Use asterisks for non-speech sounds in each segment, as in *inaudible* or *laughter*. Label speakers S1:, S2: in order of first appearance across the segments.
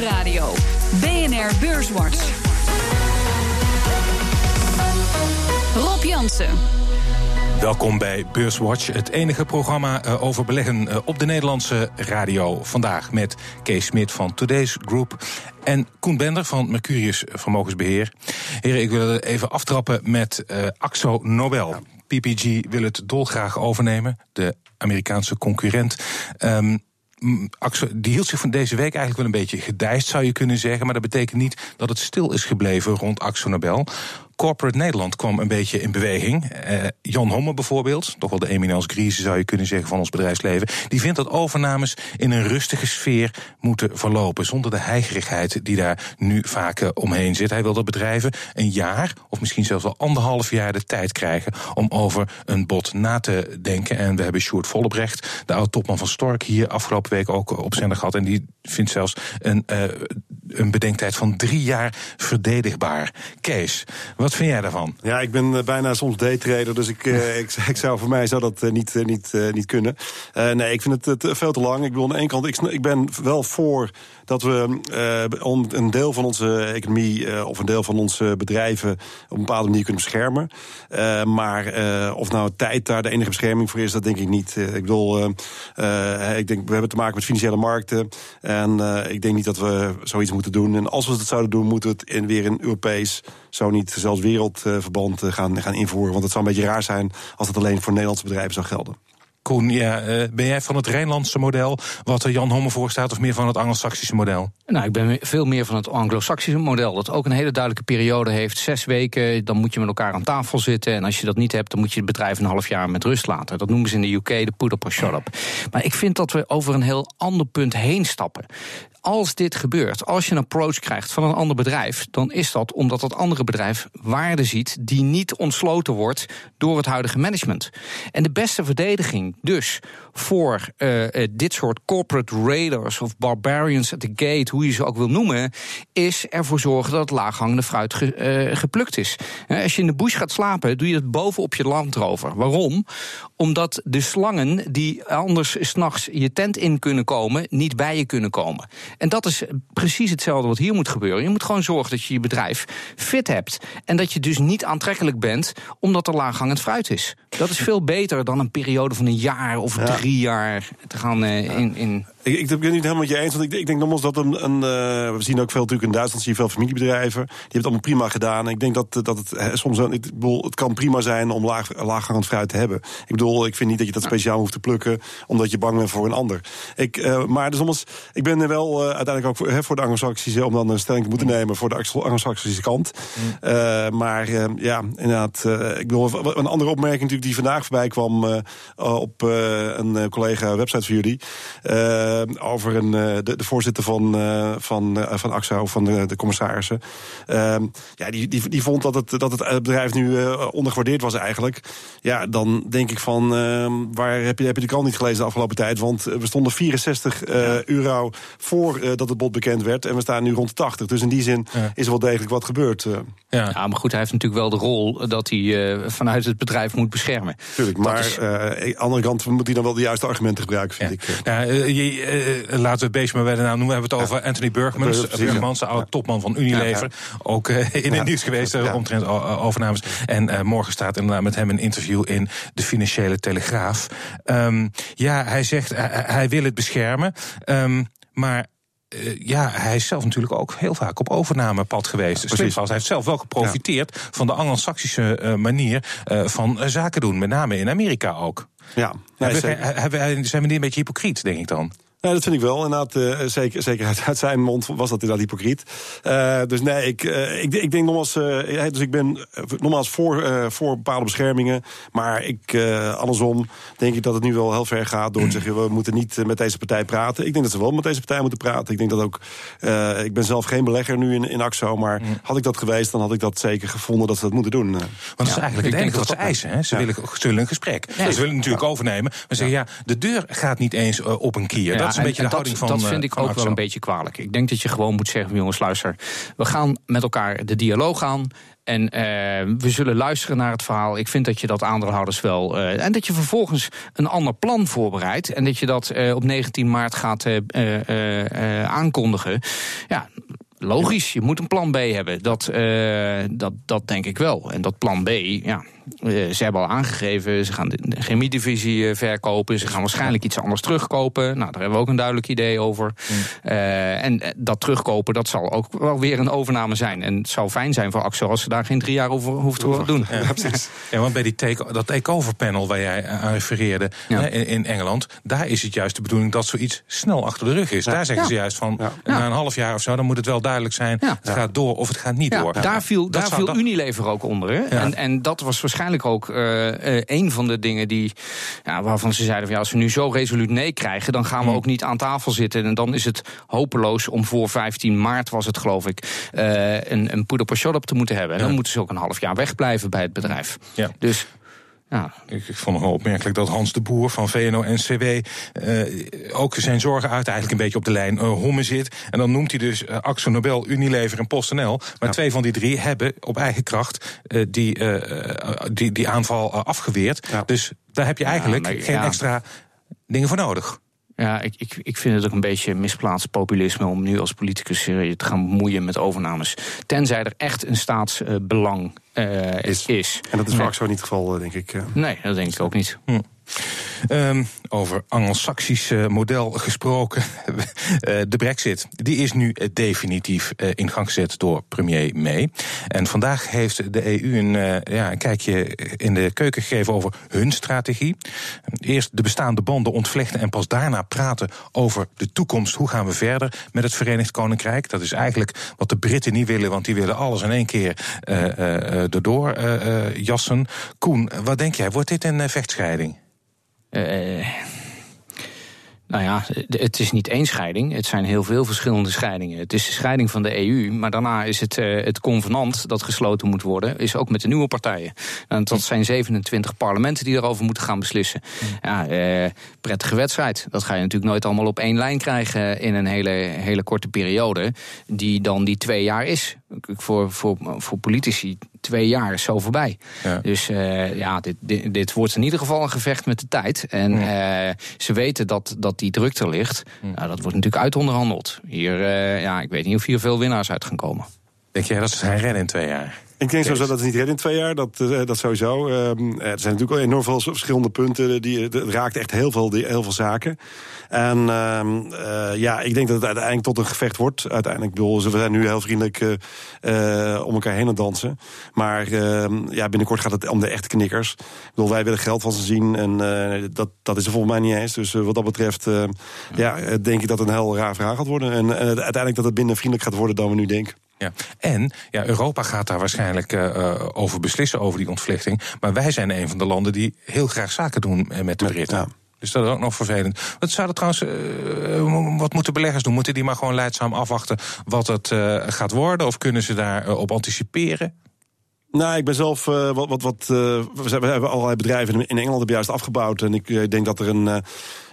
S1: Nieuwsradio. BNR Beurswatch. Rob Jansen.
S2: Welkom bij Beurswatch, het enige programma eh, over beleggen eh, op de Nederlandse radio. Vandaag met Kees Smit van Today's Group en Koen Bender van Mercurius Vermogensbeheer. Heren, ik wil even aftrappen met uh, Axo Nobel. PPG wil het dolgraag overnemen, de Amerikaanse concurrent. Um, die hield zich van deze week eigenlijk wel een beetje gedijst, zou je kunnen zeggen. Maar dat betekent niet dat het stil is gebleven rond Axo Nobel. Corporate Nederland kwam een beetje in beweging. Uh, Jan Homme bijvoorbeeld, toch wel de eminence grise zou je kunnen zeggen van ons bedrijfsleven, die vindt dat overnames in een rustige sfeer moeten verlopen, zonder de heigerigheid die daar nu vaak uh, omheen zit. Hij wil dat bedrijven een jaar of misschien zelfs wel anderhalf jaar de tijd krijgen om over een bod na te denken. En we hebben Sjoerd Vollebrecht, de oud-topman van Stork, hier afgelopen week ook op zender gehad. En die vindt zelfs een, uh, een bedenktijd van drie jaar verdedigbaar. Kees, wat vind jij daarvan?
S3: Ja, ik ben eh, bijna soms daytrader, dus ik, uh, ik, ik, zou voor mij zou dat uh, niet, niet, niet kunnen. nee, ik vind het veel te lang. Ik bedoel, aan de ene kant, ik, ik ben wel voor dat we om een deel van onze economie of een deel van onze bedrijven op een bepaalde manier kunnen beschermen. maar of nou tijd daar de enige bescherming voor is, dat denk ik niet. ik bedoel, ik denk, we hebben te maken met financiële markten. En ik denk niet dat we zoiets moeten doen. En als we het zouden doen, moeten we het in, weer in Europees, zo niet zelfs wereldverband eh, gaan, gaan invoeren. Want het zou een beetje raar zijn als het alleen voor Nederlandse bedrijven zou gelden.
S2: Koen, ja, eh, ben jij van het Rijnlandse model, wat Jan Homme voorstaat, of meer van het Anglo-Saxische model?
S4: Nou, ik ben veel meer van het Anglo-Saxische model. Dat ook een hele duidelijke periode heeft. Zes weken, dan moet je met elkaar aan tafel zitten. En als je dat niet hebt, dan moet je het bedrijf een half jaar met rust laten. Dat noemen ze in de UK de put up or shut up. Maar ik vind dat we over een heel ander punt heen stappen als dit gebeurt, als je een approach krijgt van een ander bedrijf, dan is dat omdat dat andere bedrijf waarde ziet die niet ontsloten wordt door het huidige management. En de beste verdediging dus voor uh, dit soort corporate raiders of barbarians at the gate, hoe je ze ook wil noemen, is ervoor zorgen dat het laaghangende fruit ge, uh, geplukt is. Als je in de bush gaat slapen, doe je het bovenop je landrover. Waarom? Omdat de slangen die anders s'nachts je tent in kunnen komen, niet bij je kunnen komen. En dat is precies hetzelfde wat hier moet gebeuren. Je moet gewoon zorgen dat je je bedrijf fit hebt. En dat je dus niet aantrekkelijk bent omdat er laaghangend fruit is. Dat is veel beter dan een periode van een jaar of drie jaar te gaan uh, in, in
S3: ik, ik, ben het niet helemaal met je eens. Want ik, ik denk nogmaals dat een. een uh, we zien ook veel natuurlijk in Duitsland zie je veel familiebedrijven. Die hebben het allemaal prima gedaan. Ik denk dat, dat het he, soms. Ik bedoel, het kan prima zijn om laag, laaghangend fruit te hebben. Ik bedoel, ik vind niet dat je dat speciaal hoeft te plukken. omdat je bang bent voor een ander. Ik, uh, maar dus soms, ik ben er wel uh, uiteindelijk ook voor, voor de Anglo-Saxische. om dan een stelling te moeten mm. nemen voor de Anglo-Saxische kant. Mm. maar ja, inderdaad. ik bedoel, een andere opmerking natuurlijk die vandaag voorbij kwam. op een collega website van jullie. Uh, over een, uh, de, de, voorzitter van, uh, van, uh, van AXA, van de, de commissarissen. Ehm, ja, die, die, die vond dat het, dat het bedrijf nu ondergewaardeerd was eigenlijk. Ja, dan denk ik van, ehm, waar heb je, heb je de krant niet gelezen de afgelopen tijd? Want we stonden 64 ja. euro voor dat het bod bekend werd. En we staan nu rond 80. Dus in die zin ja. is er wel degelijk wat gebeurd.
S4: Ja. ja, maar goed, hij heeft natuurlijk wel de rol dat hij vanuit het bedrijf moet beschermen.
S3: Tuurlijk, maar is... aan de andere kant moet hij dan wel de juiste argumenten gebruiken, vind ik.
S2: Ja, je, uh, laten we het beestje maar bij de naam noemen. We hebben het over Anthony Burgmans, Burgmans, de oude topman van Unilever. Ook uh, in het nieuws geweest omtrent overnames. En morgen staat inderdaad met hem een interview in de Financiële Telegraaf. Um, ja, hij zegt hij wil het beschermen. Um, maar uh, ja, hij is zelf natuurlijk ook heel vaak op overnamepad geweest. Ja, hij heeft zelf wel geprofiteerd ja. van de Anglo-Saxische uh, manier uh, van zaken doen. Met name in Amerika ook.
S3: Ja,
S2: hebben, zijn we niet een beetje hypocriet, denk ik dan?
S3: Nee, dat vind ik wel. Inderdaad, uh, zeker, zeker uit, uit, zijn mond was dat inderdaad hypocriet. Uh, dus nee, ik, uh, ik, ik denk nogmaals, uh, dus ik ben nogmaals voor, voor bepaalde beschermingen. Maar ik, andersom denk ik dat het nu wel heel ver gaat door te zeggen, we moeten niet met deze partij praten. Ik denk dat ze wel met deze partij moeten praten. Ik denk dat ook, ik ben zelf geen belegger nu in, in AXO, maar mm. had ik dat geweest, dan had ik dat zeker gevonden dat ze dat moeten doen. Want
S2: dat is eigenlijk het enige wat ze eisen. Hè? Ze, ja. willen, ze willen een gesprek. Ja. Ze willen natuurlijk overnemen. Maar zeggen, ja, de deur gaat niet eens op een kier. Dat is een beetje de houding van
S4: Dat vind ik ook wel een beetje kwalijk. Ik denk dat je gewoon moet zeggen, jongens, luister, we gaan met elkaar de dialoog aan. En uh, we zullen luisteren naar het verhaal. Ik vind dat je dat aandeelhouders wel. Uh, en dat je vervolgens een ander plan voorbereidt. En dat je dat uh, op 19 maart gaat aankondigen. Ja, logisch, je moet een plan B hebben. Dat, dat, dat denk ik wel. En dat plan B, ja, ze hebben al aangegeven, ze gaan de chemiedivisie verkopen. Ze gaan waarschijnlijk iets anders terugkopen. Nou, daar hebben we ook een duidelijk idee over. Mm. Uh, en dat terugkopen, dat zal ook wel weer een overname zijn. En het zou fijn zijn voor Axel als ze daar geen drie jaar over hoeft te doen.
S2: Ja, precies. *laughs* Ja, want bij die take, dat takeover panel waar jij aan refereerde ja. in, in, Engeland, daar is het juist de bedoeling dat zoiets snel achter de rug is. Daar zeggen ze juist van, na een half jaar of zo, dan moet het wel duidelijk zijn, het gaat door of het gaat niet door.
S4: Daar viel, daar viel Unilever ook onder. Hè? En, en dat was waarschijnlijk ook uh, uh, een van de dingen die, ja, waarvan ze zeiden: van, ja, als we nu zo resoluut nee krijgen, dan gaan we ook niet aan tafel zitten. En dan is het hopeloos om voor 15 maart, was het geloof ik, uh, een, een poeder op te moeten hebben. En dan moeten ze ook een half jaar wegblijven bij het bedrijf.
S2: Ja.
S4: Dus
S2: ja. Ik, ik, vond het wel opmerkelijk dat Hans de Boer van VNO-NCW uh, ook zijn zorgen uit eigenlijk een beetje op de lijn uh, Homme zit. En dan noemt hij dus uh, Axel Nobel, Unilever en PostNL. Maar ja. twee van die drie hebben op eigen kracht die, die, die aanval afgeweerd. Ja. Dus daar heb je eigenlijk ja, geen extra dingen voor nodig.
S4: Ja, ik, ik, ik vind het ook een beetje misplaatst populisme om nu als politicus je te gaan bemoeien met overnames. Tenzij er echt een staatsbelang uh, is. is.
S3: En dat is vaak zo niet het geval, denk ik.
S4: Nee, dat denk ik ook niet. Hm.
S2: Um, over Anglo-Saxisch model gesproken. *laughs* de brexit die is nu definitief in gang gezet door premier May. En vandaag heeft de EU een, ja, een kijkje in de keuken gegeven over hun strategie. Eerst de bestaande banden ontvlechten en pas daarna praten over de toekomst. Hoe gaan we verder met het Verenigd Koninkrijk? Dat is eigenlijk wat de Britten niet willen, want die willen alles in één keer erdoor jassen. Koen, wat denk jij? Wordt dit een vechtscheiding?
S4: Uh, nou ja, het is niet één scheiding. Het zijn heel veel verschillende scheidingen. Het is de scheiding van de EU, maar daarna is het, uh, het convenant dat gesloten moet worden, is ook met de nieuwe partijen. En dat zijn 27 parlementen die erover moeten gaan beslissen. Ja, uh, prettige wedstrijd. Dat ga je natuurlijk nooit allemaal op één lijn krijgen in een hele, hele korte periode, die dan die twee jaar is. Voor, voor, voor politici twee jaar is zo voorbij. Ja. Dus uh, ja, dit, dit, dit, wordt in ieder geval een gevecht met de tijd. En ja. uh, ze weten dat, dat die druk er ligt. Ja. Nou, dat wordt natuurlijk uitonderhandeld. Hier, uh, ja, ik weet niet of hier veel winnaars uit gaan komen.
S2: Denk jij dat ze zijn redden in twee jaar?
S3: Ik denk sowieso dat het niet redden in twee jaar. Dat, dat sowieso. Uh, er zijn natuurlijk al enorm veel verschillende punten. Die, het raakt echt heel veel, heel veel zaken. En uh, ja, ik denk dat het uiteindelijk tot een gevecht wordt. Uiteindelijk, bedoel, we zijn nu heel vriendelijk uh, om elkaar heen aan dansen. Maar ehm, ja, binnenkort gaat het om de echte knikkers. Ik bedoel, wij willen geld van ze zien. En dat, dat is er volgens mij niet eens. Dus wat dat betreft, ja, denk ik dat het een heel raar verhaal gaat worden. En uiteindelijk dat het minder vriendelijk gaat worden dan we nu denken.
S2: Ja. En ja, Europa gaat daar waarschijnlijk uh, over beslissen, over die ontvlechting. Maar wij zijn een van de landen die heel graag zaken doen met de Britten. Ja. Dus dat is ook nog vervelend. Wat zouden trouwens, uh, wat moeten beleggers doen? Moeten die maar gewoon leidzaam afwachten wat het uh, gaat worden? Of kunnen ze daarop op anticiperen?
S3: Nou, ik ben zelf uh, wat. wat, wat uh, we hebben allerlei bedrijven in Engeland hebben juist afgebouwd. En ik uh, denk dat er een.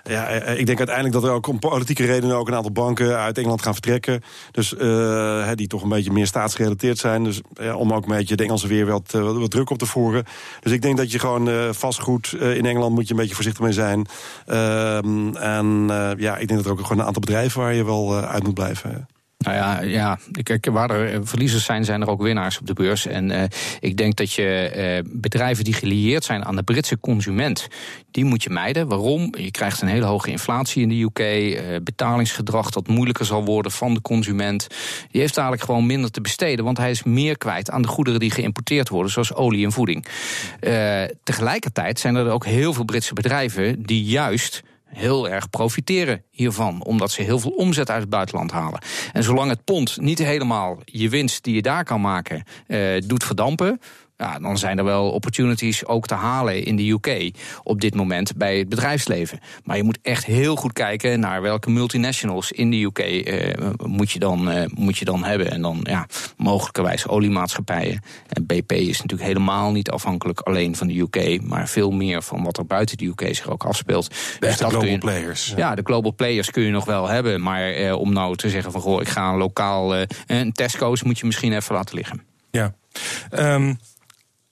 S3: Ja, ik denk uiteindelijk dat er ook om politieke redenen ook een aantal banken uit Engeland gaan vertrekken. Dus uh, die toch een beetje meer staatsgerelateerd zijn. Dus ja, om ook een beetje de Engelse weer wat, wat, druk op te voeren. Dus ik denk dat je gewoon vastgoed in Engeland moet je een beetje voorzichtig mee zijn. Uh, en ja, ik denk dat er ook gewoon een aantal bedrijven waar je wel uit moet blijven.
S4: Nou ja, ja, kijk, waar er verliezers zijn, zijn er ook winnaars op de beurs. En uh, ik denk dat je uh, bedrijven die gelieerd zijn aan de Britse consument, die moet je mijden. Waarom? Je krijgt een hele hoge inflatie in de UK, eh, betalingsgedrag dat moeilijker zal worden van de consument. Die heeft eigenlijk gewoon minder te besteden, want hij is meer kwijt aan de goederen die geïmporteerd worden, zoals olie en voeding. tegelijkertijd zijn er ook heel veel Britse bedrijven die juist heel erg profiteren hiervan, omdat ze heel veel omzet uit het buitenland halen. En zolang het pond niet helemaal je winst die je daar kan maken uh, doet verdampen, ja, dan zijn er wel opportunities ook te halen in de UK op dit moment bij het bedrijfsleven. Maar je moet echt heel goed kijken naar welke multinationals in de UK uh, moet, je dan, uh, moet je dan hebben. En dan ja, mogelijkerwijs oliemaatschappijen. En BP is natuurlijk helemaal niet afhankelijk alleen van de UK, maar veel meer van wat er buiten de UK zich ook afspeelt.
S2: De dus global je, players.
S4: Ja, de global players kun je nog wel hebben. Maar uh, om nou te zeggen van goh, ik ga een lokaal een Tesco's moet je misschien even laten liggen.
S2: Ja. Um,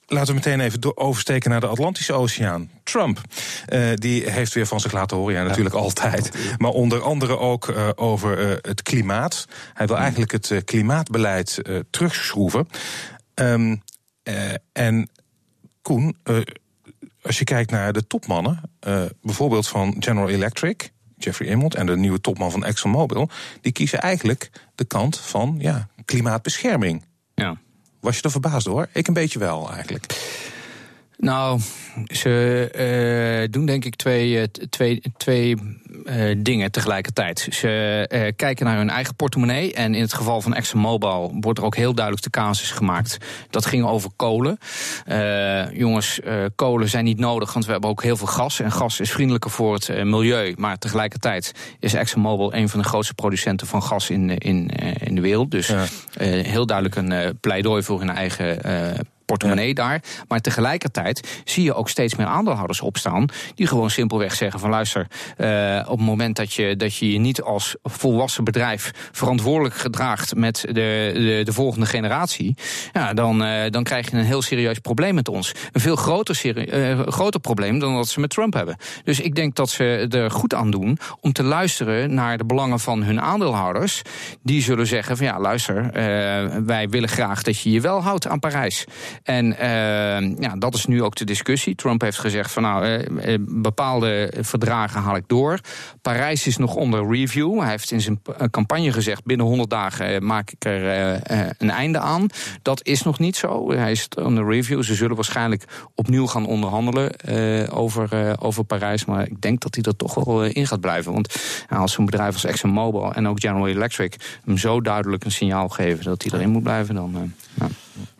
S2: Laten we meteen even oversteken naar de Atlantische Oceaan. Trump, uh, die heeft weer van zich laten horen, ja, natuurlijk altijd. Maar onder andere ook uh, over uh, het klimaat. Hij wil eigenlijk het klimaatbeleid terugschroeven. Um, en Koen, als je kijkt naar de topmannen, bijvoorbeeld van General Electric, Jeffrey Immelt en de nieuwe topman van ExxonMobil, die kiezen eigenlijk de kant van ja, klimaatbescherming. Ja. Was je er verbaasd door? Ik een beetje wel eigenlijk.
S4: Nou, ze uh, doen denk ik twee, uh, twee, twee uh, dingen tegelijkertijd. Ze kijken naar hun eigen portemonnee. En in het geval van ExxonMobil wordt er ook heel duidelijk de casus gemaakt. Dat ging over kolen. jongens, kolen zijn niet nodig, want we hebben ook heel veel gas. En gas is vriendelijker voor het milieu. Maar tegelijkertijd is ExxonMobil een van de grootste producenten van gas in, in, in de wereld. Dus ja. heel duidelijk een pleidooi voor hun eigen portemonnee daar. Maar tegelijkertijd zie je ook steeds meer aandeelhouders opstaan. die gewoon simpelweg zeggen: van luister, uh, op het moment dat je, dat je je niet als volwassen bedrijf verantwoordelijk gedraagt met de, de, de volgende generatie. Ja, dan, uh, dan krijg je een heel serieus probleem met ons. Een veel groter, uh, groter probleem dan dat ze met Trump hebben. Dus ik denk dat ze er goed aan doen om te luisteren naar de belangen van hun aandeelhouders. Die zullen zeggen: van ja, luister, wij willen graag dat je je wel houdt aan Parijs. En uh, ja, dat is nu ook de discussie. Trump heeft gezegd van nou, uh, bepaalde verdragen haal ik door. Parijs is nog onder review. Hij heeft in zijn campagne gezegd binnen 100 dagen maak ik er een einde aan. Dat is nog niet zo. Hij is onder review. Ze zullen waarschijnlijk opnieuw gaan onderhandelen over, over Parijs. Maar ik denk dat hij er toch wel in gaat blijven. Want als zo'n bedrijf als ExxonMobil en ook General Electric hem zo duidelijk een signaal geven dat hij erin moet blijven, dan.
S3: Nou.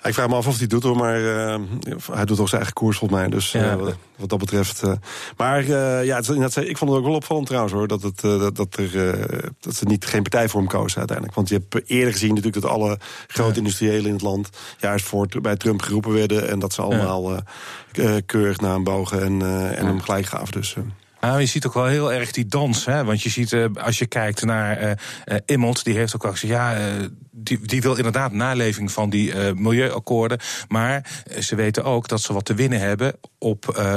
S3: Ik vraag me af of hij het doet hoor, maar uh, hij doet toch zijn eigen koers volgens mij. Dus uh, wat, dat betreft. Uh, maar ja, het, ik vond het ook wel opvallend trouwens hoor, dat, het, dat, dat, er, dat ze niet geen partij voor hem kozen uiteindelijk. Want je hebt eerder gezien natuurlijk dat alle grote ja. industriëlen in het land juist voor bij Trump geroepen werden. En dat ze allemaal ja. keurig naar hem bogen en, en hem gelijk gaven. Dus,
S2: nou, je ziet ook wel heel erg die dans. Hè? Want je ziet, uh, als je kijkt naar uh, uh, Immelt, die heeft ook al gezegd... ja, die, die wil inderdaad naleving van die milieuakkoorden. Maar ze weten ook dat ze wat te winnen hebben op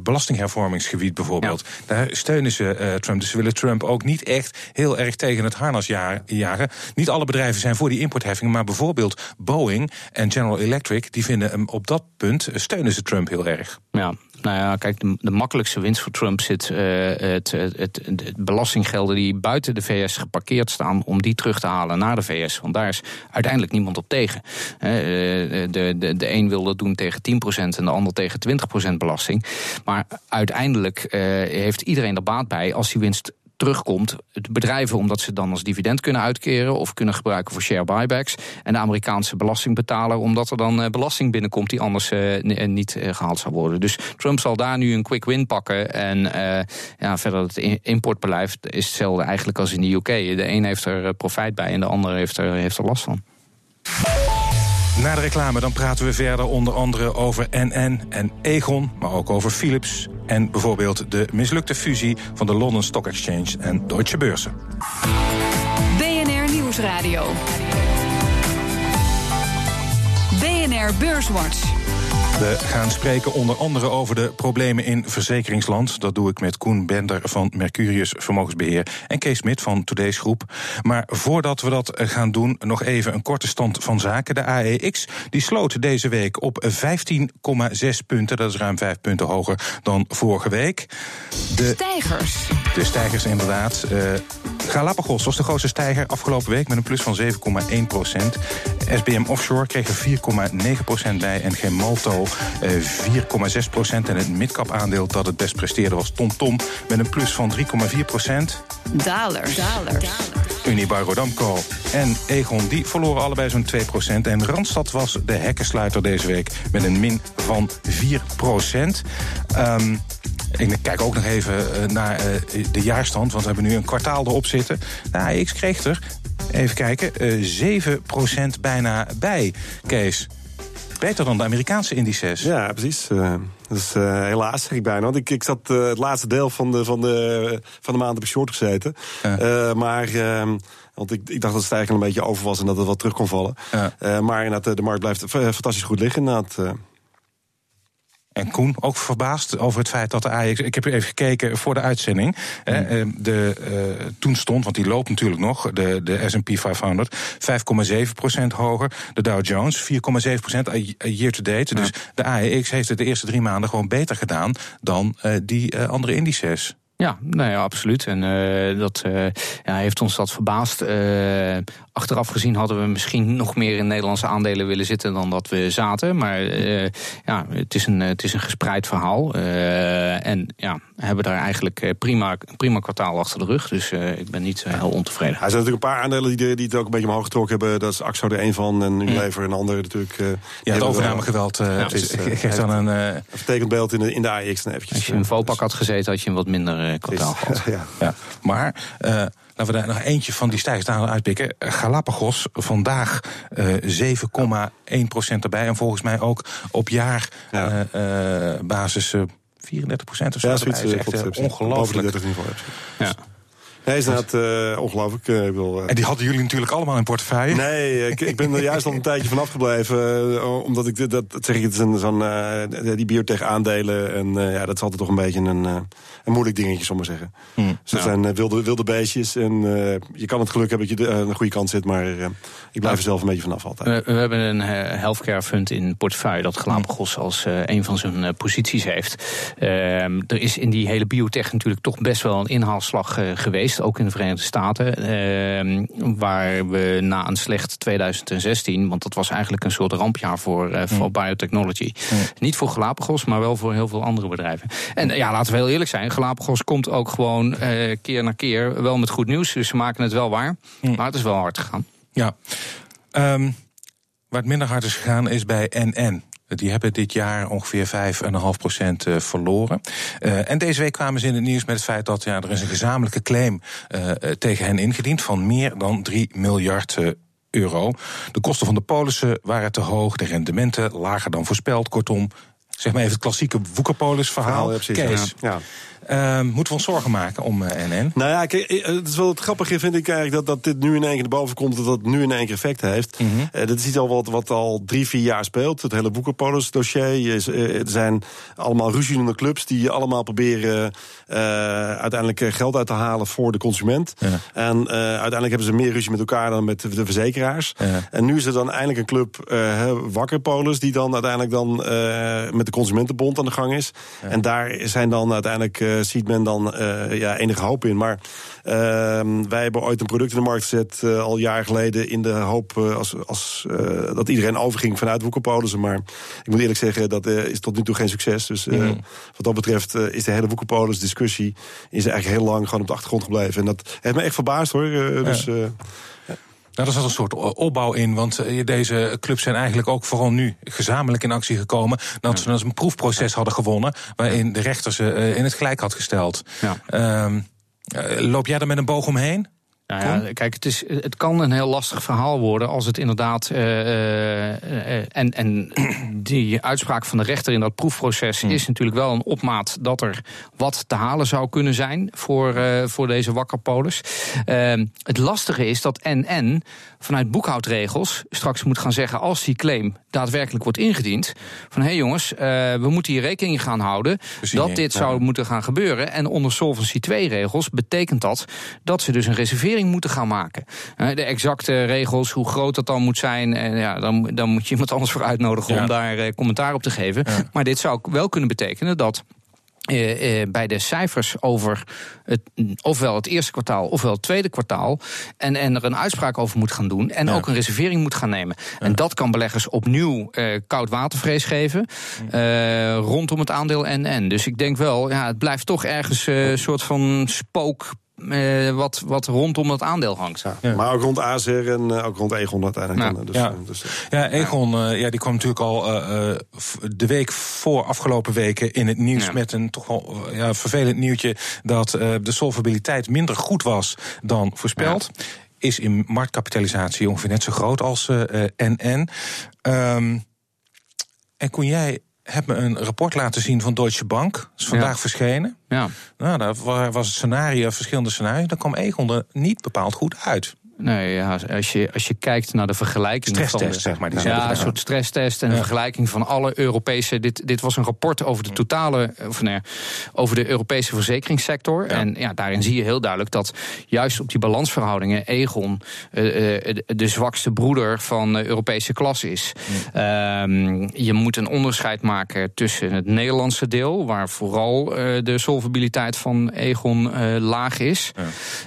S2: belastinghervormingsgebied bijvoorbeeld. Daar steunen ze Trump. Dus ze willen Trump ook niet echt heel erg tegen het harnas jagen. Niet alle bedrijven zijn voor die importheffingen, maar bijvoorbeeld Boeing en General Electric... die vinden hem op dat punt, steunen ze Trump heel erg.
S4: Ja, nou ja, kijk, de, de makkelijkste winst voor Trump zit uh, het, het, belastinggelden die buiten de VS geparkeerd staan, om die terug te halen naar de VS. Want daar is uiteindelijk niemand op tegen. Uh, de, de, de een wil dat doen tegen 10% en de ander tegen 20% belasting. Maar uiteindelijk heeft iedereen er baat bij als die winst terugkomt. Bedrijven omdat ze dan als dividend kunnen uitkeren of kunnen gebruiken voor share buybacks. En de Amerikaanse belastingbetaler omdat er dan uh, belasting binnenkomt die anders uh, niet uh, gehaald zou worden. Dus Trump zal daar nu een quick win pakken. En ja, verder het importbeleid is hetzelfde eigenlijk als in de UK. De een heeft er profijt bij en de ander heeft er, heeft er last van.
S2: Na de reclame dan praten we verder onder andere over NN en Egon, maar ook over Philips en bijvoorbeeld de mislukte fusie van de London Stock Exchange en Deutsche Börse.
S1: BNR Nieuwsradio. BNR Beurswatch.
S2: We gaan spreken onder andere over de problemen in verzekeringsland. Dat doe ik met Koen Bender van Mercurius Vermogensbeheer en Kees Smit van Today's Groep. Maar voordat we dat gaan doen, nog even een korte stand van zaken. De AEX die sloot deze week op 15,6 punten. Dat is ruim 5 punten hoger dan vorige week.
S1: De stijgers.
S2: De stijgers inderdaad. Uh, Galapagos was de grootste stijger afgelopen week met een plus van 7,1 procent. SBM Offshore kreeg er 4,9 procent bij en Gemalto 4,6 procent. En het midcap aandeel dat het best presteerde was TomTom met een plus van 3,4 procent.
S1: Daler. Daler. Daler.
S2: Unibar Rodamco en Egon die verloren allebei zo'n 2%. En Randstad was de hekkensluiter deze week met een min van 4%. Um, ik kijk ook nog even eh, naar uh, de jaarstand, want we hebben nu een kwartaal erop zitten. Nou, ik kreeg er, even kijken, uh, 7% bijna bij, Kees. Beter dan de Amerikaanse indices.
S3: Ja, precies. Uh, dus uh, helaas, zeg ik bijna. Want ik, ik zat uh, het laatste deel van de, van de, van de maand op short gezeten. Maar... ehm, want ik, ik dacht dat het eigenlijk een beetje over was en dat het wat terug kon vallen. Maar inderdaad, de markt blijft fantastisch goed liggen. Inderdaad.
S2: En Koen, ook verbaasd over het feit dat de AX... Ik heb even gekeken voor de uitzending. Mm. De, uh, toen stond, want die loopt natuurlijk nog... de, de S&P 500 5,7% hoger. De Dow Jones 4,7% year to date. Ja. Dus de AEX heeft het de eerste drie maanden gewoon beter gedaan... dan uh, die uh, andere indices.
S4: Ja, nou ja, absoluut. En uh, dat uh, ja, heeft ons dat verbaasd. Uh, achteraf gezien hadden we misschien nog meer in Nederlandse aandelen willen zitten dan dat we zaten. Maar ja, het is een, het is een gespreid verhaal. en ja, hebben daar eigenlijk prima, prima kwartaal achter de rug. Dus ik ben niet heel ontevreden.
S3: Er zijn natuurlijk een paar aandelen die, die het ook een beetje omhoog getrokken hebben. Dat is Axo er een van en Unilever een ander natuurlijk.
S2: ja, het overnamegeweld ja, geeft dan een...
S3: een vertekend beeld in de, in de AX. Eventjes,
S4: Als je in Vopak had gezeten, had je een wat minder kwartaal *laughs* gehad.
S2: Ja. ja. Maar uh, laten we daar nog eentje van die stijgstalen uitpikken. Galapagos vandaag uh, 7,1% erbij. En volgens mij ook op jaarbasis ja. uh, 34 procent of zo.
S3: Ja, zoiets. Is echt ongelooflijk. Ja. Nee, is inderdaad uh, ongelooflijk. Uh, wil, uh...
S2: En die hadden jullie natuurlijk allemaal in portefeuille?
S3: Nee, ik, ik ben er juist al een tijdje van afgebleven. omdat ik dat, dat zeg ik, het is een, zo'n die biotech aandelen. En ja, dat is altijd toch een beetje een, een moeilijk dingetje, zal maar zeggen. Hmm. Dus dat zijn wilde, wilde beestjes. En je kan het geluk hebben dat je aan de goede kant zit. Maar ik blijf er zelf een beetje vanaf altijd.
S4: We, we hebben een healthcare fund in portefeuille dat Galapagos hmm. als een van zijn posities heeft. Ehm, er is in die hele biotech natuurlijk toch best wel een inhaalslag geweest ook in de Verenigde Staten. Eh, waar we na een slecht 2016, want dat was eigenlijk een soort rampjaar voor, voor mm. biotechnology. Mm. Niet voor Galapagos, maar wel voor heel veel andere bedrijven. En ja, laten we heel eerlijk zijn, Galapagos komt ook gewoon uh, keer na keer wel met goed nieuws. Dus ze maken het wel waar. Mm. Maar het is wel hard gegaan.
S2: Ja. Um, waar het minder hard is gegaan is bij NN. Die hebben dit jaar ongeveer 5,5% eh, verloren. Uh, en deze week kwamen ze in het nieuws met het feit dat ja, er is een gezamenlijke claim uh, tegen hen ingediend van meer dan 3 miljard euro. De kosten van de polissen waren te hoog, de rendementen lager dan voorspeld. Kortom, zeg maar even het klassieke Woekerpolis-verhaal. Kees, ja. Uh, moeten we ons zorgen maken om uh, NN?
S3: Nou ja, kijk, eh, het is wel het grappige vind ik eigenlijk dat, dat dit nu in één keer naar boven komt, dat dat nu in één keer effect heeft. Mm -hmm. uh, dat is iets al wat, wat al drie, vier jaar speelt. Het hele Boekenpolis dossier. Is, er zijn allemaal ruziende clubs die allemaal proberen uiteindelijk geld uit te halen voor de consument. Ja. En uiteindelijk hebben ze meer ruzie met elkaar dan met de verzekeraars. Ja. En nu is er dan eindelijk een club, Wakkerpolis, die dan uiteindelijk dan met de Consumentenbond aan de gang is. Ja. En daar zijn dan uiteindelijk ziet men dan uh, ja, enige hoop in. Maar uh, wij hebben ooit een product in de markt gezet uh, al jaren geleden in de hoop als, als, dat iedereen overging vanuit woekerpolissen. Maar ik moet eerlijk zeggen, dat is tot nu toe geen succes. Dus mm -hmm. wat dat betreft is de hele woekerpolis discussie is eigenlijk heel lang gewoon op de achtergrond gebleven. En dat heeft me echt verbaasd hoor. Dus, ja.
S2: Nou, daar zat een soort opbouw in, want deze clubs zijn eigenlijk ook vooral nu gezamenlijk in actie gekomen. Dat ze een proefproces hadden gewonnen, waarin de rechter ze in het gelijk had gesteld. Ja. Um, loop jij er met een boog omheen?
S4: Nou ja, kijk, het, is, het kan een heel lastig verhaal worden als het inderdaad. Uh, uh, en, en die uitspraak van de rechter in dat proefproces hmm. is natuurlijk wel een opmaat dat er wat te halen zou kunnen zijn voor, voor deze wakkerpolis. Ehm, het lastige is dat NN vanuit boekhoudregels straks moet gaan zeggen als die claim daadwerkelijk wordt ingediend. Van hé hey jongens, we moeten hier rekening gaan houden dat dit zou moeten gaan gebeuren. En onder Solvency 2 regels betekent dat dat ze dus een reservering moeten gaan maken. De exacte regels, hoe groot dat dan moet zijn, ja, dan, dan moet je iemand anders voor uitnodigen om daar eh, commentaar op te geven. Maar dit zou wel kunnen betekenen dat. Uh, uh, bij de cijfers over het, ofwel het eerste kwartaal ofwel het tweede kwartaal. En, en er een uitspraak over moet gaan doen. En ja. ook een reservering moet gaan nemen. Ja. En dat kan beleggers opnieuw uh, koud watervrees geven. rondom het aandeel NN. Dus ik denk wel, ja, het blijft toch ergens een soort van spook uh, wat, wat rondom dat aandeel hangt.
S3: Ja. Maar ook rond AZR en uh, ook rond Egon uiteindelijk.
S2: Dan, dus, ja. Dus, ja, Egon ja, die kwam natuurlijk al de week voor afgelopen weken in het nieuws met een toch wel ja, vervelend nieuwtje dat de solvabiliteit minder goed was dan voorspeld. Is in marktkapitalisatie ongeveer net zo groot als NN. Um, en kon jij hebt me een rapport laten zien van Deutsche Bank. Dat is vandaag verschenen. Ja. Nou, daar was het scenario, verschillende scenario's. Daar kwam Egon er niet bepaald goed uit.
S4: Nee, ja, als, je, als je kijkt naar de vergelijking.
S2: Stresstest, zeg maar. Die
S4: ja, een soort stresstest en een vergelijking van alle Europese. Dit, dit was een rapport over de totale. Of nee, over de Europese verzekeringssector. En ja, daarin zie je heel duidelijk dat juist op die balansverhoudingen. Egon uh, de zwakste broeder van de Europese klas is. Um, je moet een onderscheid maken tussen het Nederlandse deel. waar vooral uh, de solvabiliteit van Egon laag is.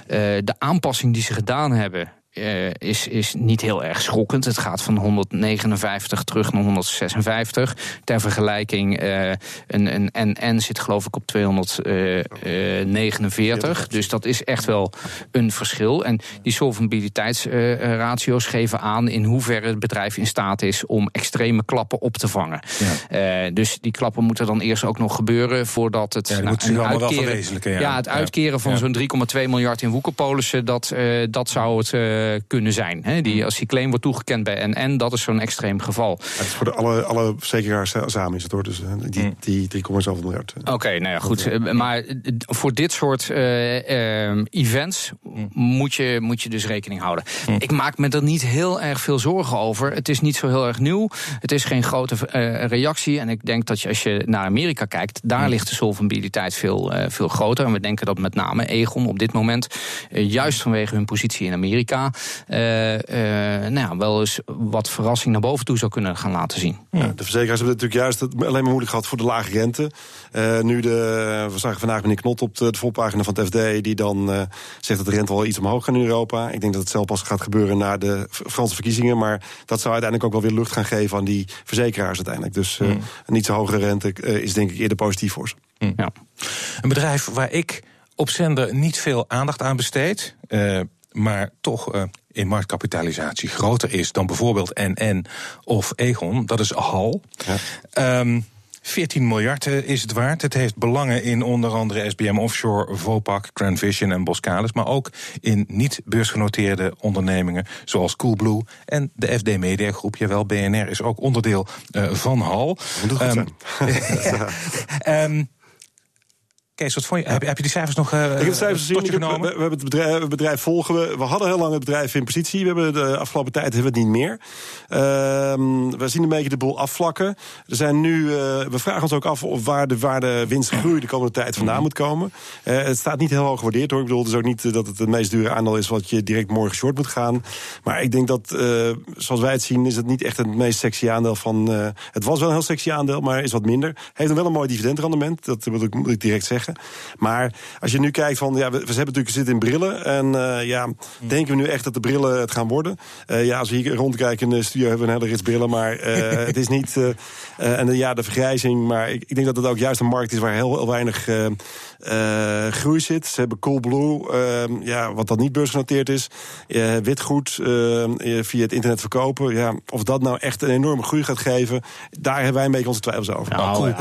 S4: de aanpassing die ze gedaan hebben uh, is, is niet heel erg schokkend. Het gaat van 159 terug naar 156. Ter vergelijking, uh, een, een NN zit geloof ik op 249. Uh, dus dat is echt wel een verschil. En die solvabiliteitsratio's geven aan in hoeverre het bedrijf in staat is om extreme klappen op te vangen. Ja. dus die klappen moeten dan eerst ook nog gebeuren voordat het.
S2: Ja, nou, moet nou, uitkeren,
S4: ja. ja. het uitkeren van zo'n 3,2 miljard in woekerpolissen, dat, dat zou het eh, kunnen zijn. Hè, die, hmm. als die claim wordt toegekend bij NN, dat is zo'n extreem geval.
S3: het is voor de alle, alle verzekeraars samen is het hoor. Dus eh, die, hmm. die 3,7 miljard.
S4: Eh. Oké, nou ja, goed. Maar voor dit soort events hmm. moet, je, moet je dus rekening houden. Ik maak me er niet heel erg veel zorgen over. Het is niet zo heel erg nieuw. Het is geen grote reactie. En ik denk dat je, als je naar Amerika kijkt, daar ligt de solvabiliteit veel, veel groter. En we denken dat met name Egon op dit moment, juist vanwege hun positie in Amerika uh, uh, nou, wel eens wat verrassing naar boven toe zou kunnen gaan laten zien.
S3: Ja, de verzekeraars hebben natuurlijk juist het alleen maar moeilijk gehad voor de lage rente. Uh, nu de, we zagen vandaag meneer Knot op de, de voorpagina van het FD, die dan zegt dat de rente wel iets omhoog gaat in Europa. Ik denk dat het zelf pas gaat gebeuren na de Franse verkiezingen. Maar dat zou uiteindelijk ook wel weer lucht gaan geven aan die verzekeraars uiteindelijk. Dus mm. een niet zo hogere rente is denk ik eerder positief voor ze.
S2: Mm. Ja. Een bedrijf waar ik op zender niet veel aandacht aan besteed maar toch uh, in marktkapitalisatie groter is dan bijvoorbeeld NN of Egon, dat is HAL. Ja. Um, ehm, 14 miljard eh, is het waard. Het heeft belangen in onder andere SBM Offshore, Vopak, Grand Vision en Boskalis. Maar ook in niet beursgenoteerde ondernemingen zoals Coolblue en de FD Media Groep. Jawel, BNR is ook onderdeel uh, van HAL.
S3: Dat um,
S2: um, Kees, wat vond je? Heb, heb, je die cijfers nog uh, ik heb de cijfers gezien. genomen?
S3: We, we, hebben het bedrijf, het bedrijf volgen. We, we hadden heel lang het bedrijf in positie. We hebben de afgelopen tijd hebben we het niet meer. Uh, we zien een beetje de boel afvlakken. Er zijn nu, uh, we vragen ons ook af of waar de, waar de winstgroei de komende tijd vandaan mhm. moet komen. Uh, het staat niet heel hoog gewaardeerd hoor. Ik bedoel, het is ook niet dat het het meest dure aandeel is wat je direct morgen short moet gaan. Maar ik denk dat, zoals wij het zien, is het niet echt het meest sexy aandeel van. het was wel een heel sexy aandeel, maar is wat minder. Heeft dan wel een mooi dividendrendement. Dat moet ik direct zeggen. Maar als je nu kijkt van, ja, we, we hebben natuurlijk zitten in brillen. En uh, ja, denken we nu echt dat de brillen het gaan worden? Uh, ja, als we hier rondkijken in de studio hebben we een hele rits brillen. Maar uh, *laughs* het is niet, en ja, de vergrijzing. Maar ik, ik, denk dat het ook juist een markt is waar heel, heel weinig uh, groei zit. Ze hebben Coolblue, uh, ja, wat dat niet beursgenoteerd is. Uh, witgoed uh, via het internet verkopen. Ja, of dat nou echt een enorme groei gaat geven, daar hebben wij een beetje onze twijfels over.
S2: Nou,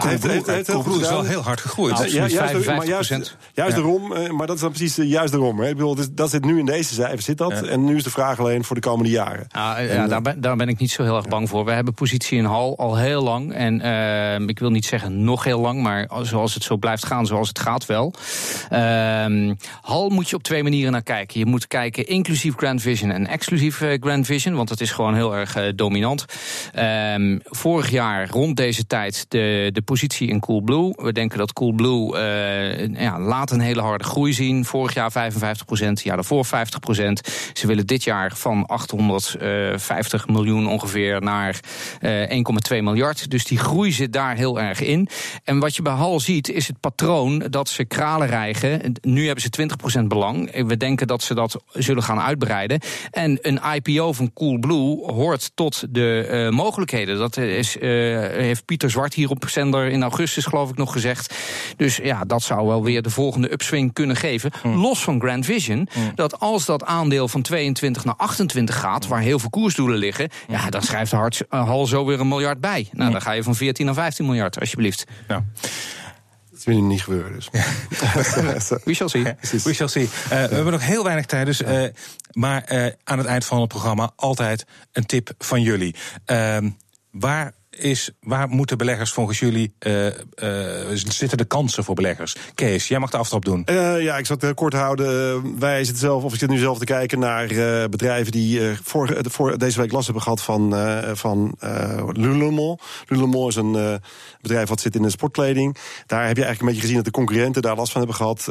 S2: Coolblue is wel heel hard gegroeid. Nou,
S3: ja, juist, maar juist, juist ja. daarom, maar dat is dan precies juist daarom. Hè. Ik bedoel, dat zit nu in deze cijfers, zit dat. Ja. En nu is de vraag alleen voor de komende jaren.
S4: En, ja, daar, ben, daar ben ik niet zo heel erg bang voor. We hebben positie in Hal al heel lang. En ehm, ik wil niet zeggen nog heel lang, maar zoals het zo blijft gaan, zoals het gaat wel. Um, Hal moet je op twee manieren naar kijken. Je moet kijken inclusief Grand Vision en exclusief Grand Vision, want dat is gewoon heel erg uh, dominant. Um, vorig jaar rond deze tijd de, de positie in Coolblue. We denken dat Coolblue uh, ja, laat een hele harde groei zien. Vorig jaar 55 procent, jaar daarvoor 50 procent. Ze willen dit jaar van 850 miljoen ongeveer naar 1,2 miljard. Dus die groei zit daar heel erg in. En wat je bij Hal ziet is het patroon dat ze kralen rijgen. Nu hebben ze 20% belang. We denken dat ze dat zullen gaan uitbreiden. En een IPO van Coolblue hoort tot de uh, mogelijkheden. Dat is, heeft Pieter Zwart hier op zender in augustus, geloof ik, nog gezegd. Dus ja, dat zou wel weer de volgende upswing kunnen geven.
S2: Hmm.
S4: Los van Grand Vision. Dat als dat aandeel van 22 naar 28 gaat, waar heel veel koersdoelen liggen. Ja, dan schrijft Hart uh, Hal zo weer een miljard bij. Nou, dan ga je van 14 naar 15 miljard, alsjeblieft.
S2: Nou.
S3: Dat wil niet gebeuren. Dus. *laughs*
S4: We shall see.
S2: We shall see. Uh, we hebben nog heel weinig tijd, dus, uh, maar uh, aan het eind van het programma altijd een tip van jullie. Ehm, waar is waar moeten beleggers volgens jullie uh, uh, zitten de kansen voor beleggers? Kees, jij mag de aftrap doen.
S3: Uh, ja, ik zal het heel kort houden. wij zitten zelf, of ik zit nu zelf te kijken naar bedrijven die voor, voor, deze week last hebben gehad van, van Lululemon. Lululemon is een bedrijf wat zit in de sportkleding. Daar heb je eigenlijk een beetje gezien dat de concurrenten daar last van hebben gehad.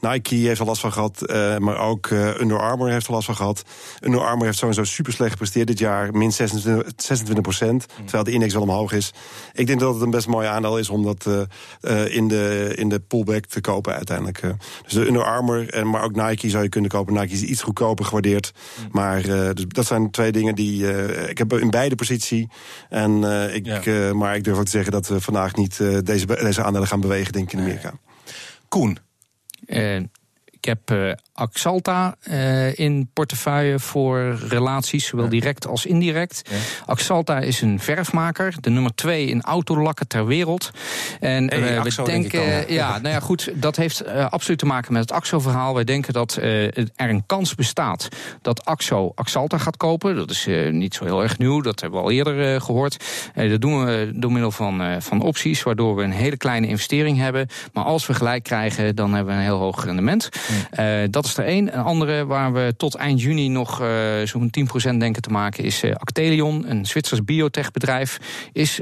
S3: Nike heeft er last van gehad, maar ook Under Armour heeft er last van gehad. Under Armour heeft sowieso super slecht gepresteerd dit jaar, min 26, 26 procent. Terwijl de index wel omhoog is. Ik denk dat het een best mooi aandeel is om dat uh, uh, in, de, in de pullback te kopen uiteindelijk. Uh. Dus de Under Armour, en, maar ook Nike zou je kunnen kopen. Nike is iets goedkoper gewaardeerd. Mm. Maar dus dat zijn twee dingen die... ik heb in beide positie. En, ik, ja. maar ik durf ook te zeggen dat we vandaag niet deze, deze aandelen gaan bewegen, denk ik, in Amerika.
S2: Koen?
S4: Ik heb uh, Axalta uh, in portefeuille voor relaties, zowel direct als indirect. Ja. Axalta is een verfmaker, de nummer twee in autolakken ter wereld.
S2: En hey, uh, we denken,
S4: denk ja, nou ja, goed, dat heeft absoluut te maken met het Axo-verhaal. Wij denken dat er een kans bestaat dat Axo Axalta gaat kopen. Dat is niet zo heel erg nieuw, dat hebben we al eerder gehoord. dat doen we door middel van, van opties, waardoor we een hele kleine investering hebben. Maar als we gelijk krijgen, dan hebben we een heel hoog rendement. Uh, dat is er één. Een andere waar we tot eind juni nog uh, zo'n 10% denken te maken is uh, Actelion, een Zwitsers biotechbedrijf. Is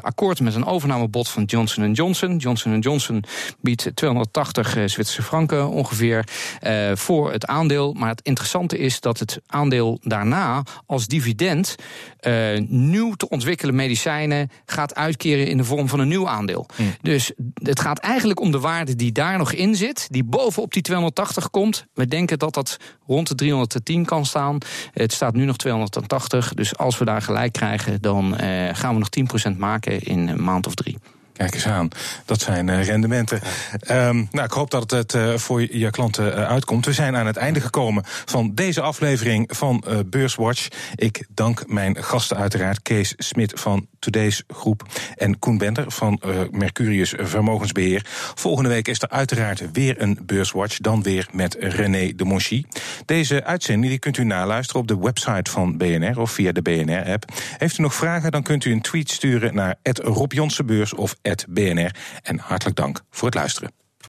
S4: akkoord met een overnamebod van Johnson Johnson. Johnson Johnson biedt 280 Zwitserse franken ongeveer voor het aandeel. Maar het interessante is dat het aandeel daarna als dividend nieuw te ontwikkelen medicijnen gaat uitkeren in de vorm van een nieuw aandeel. Hmm. Dus het gaat eigenlijk om de waarde die daar nog in zit, die bovenop die 280 komt. We denken dat dat rond de 310 kan staan. Het staat nu nog 280. Dus als we daar gelijk krijgen, dan uh, gaan we nog 10% maken in een maand of drie.
S2: Kijk eens aan, dat zijn uh, rendementen. Um, nou, ik hoop dat het uh, voor je klanten uh, uitkomt. We zijn aan het einde gekomen van deze aflevering van Beurswatch. Ik dank mijn gasten uiteraard, Kees Smit van Today's Groep en Koen Bender van Mercurius Vermogensbeheer. Volgende week is er uiteraard weer een Beurswatch, dan weer met René de Monchy. Deze uitzending die kunt u naluisteren op de website van BNR of via de BNR-app. Heeft u nog vragen, dan kunt u een tweet sturen naar Rob Jonsenbeurs of BNR. En hartelijk dank voor het luisteren.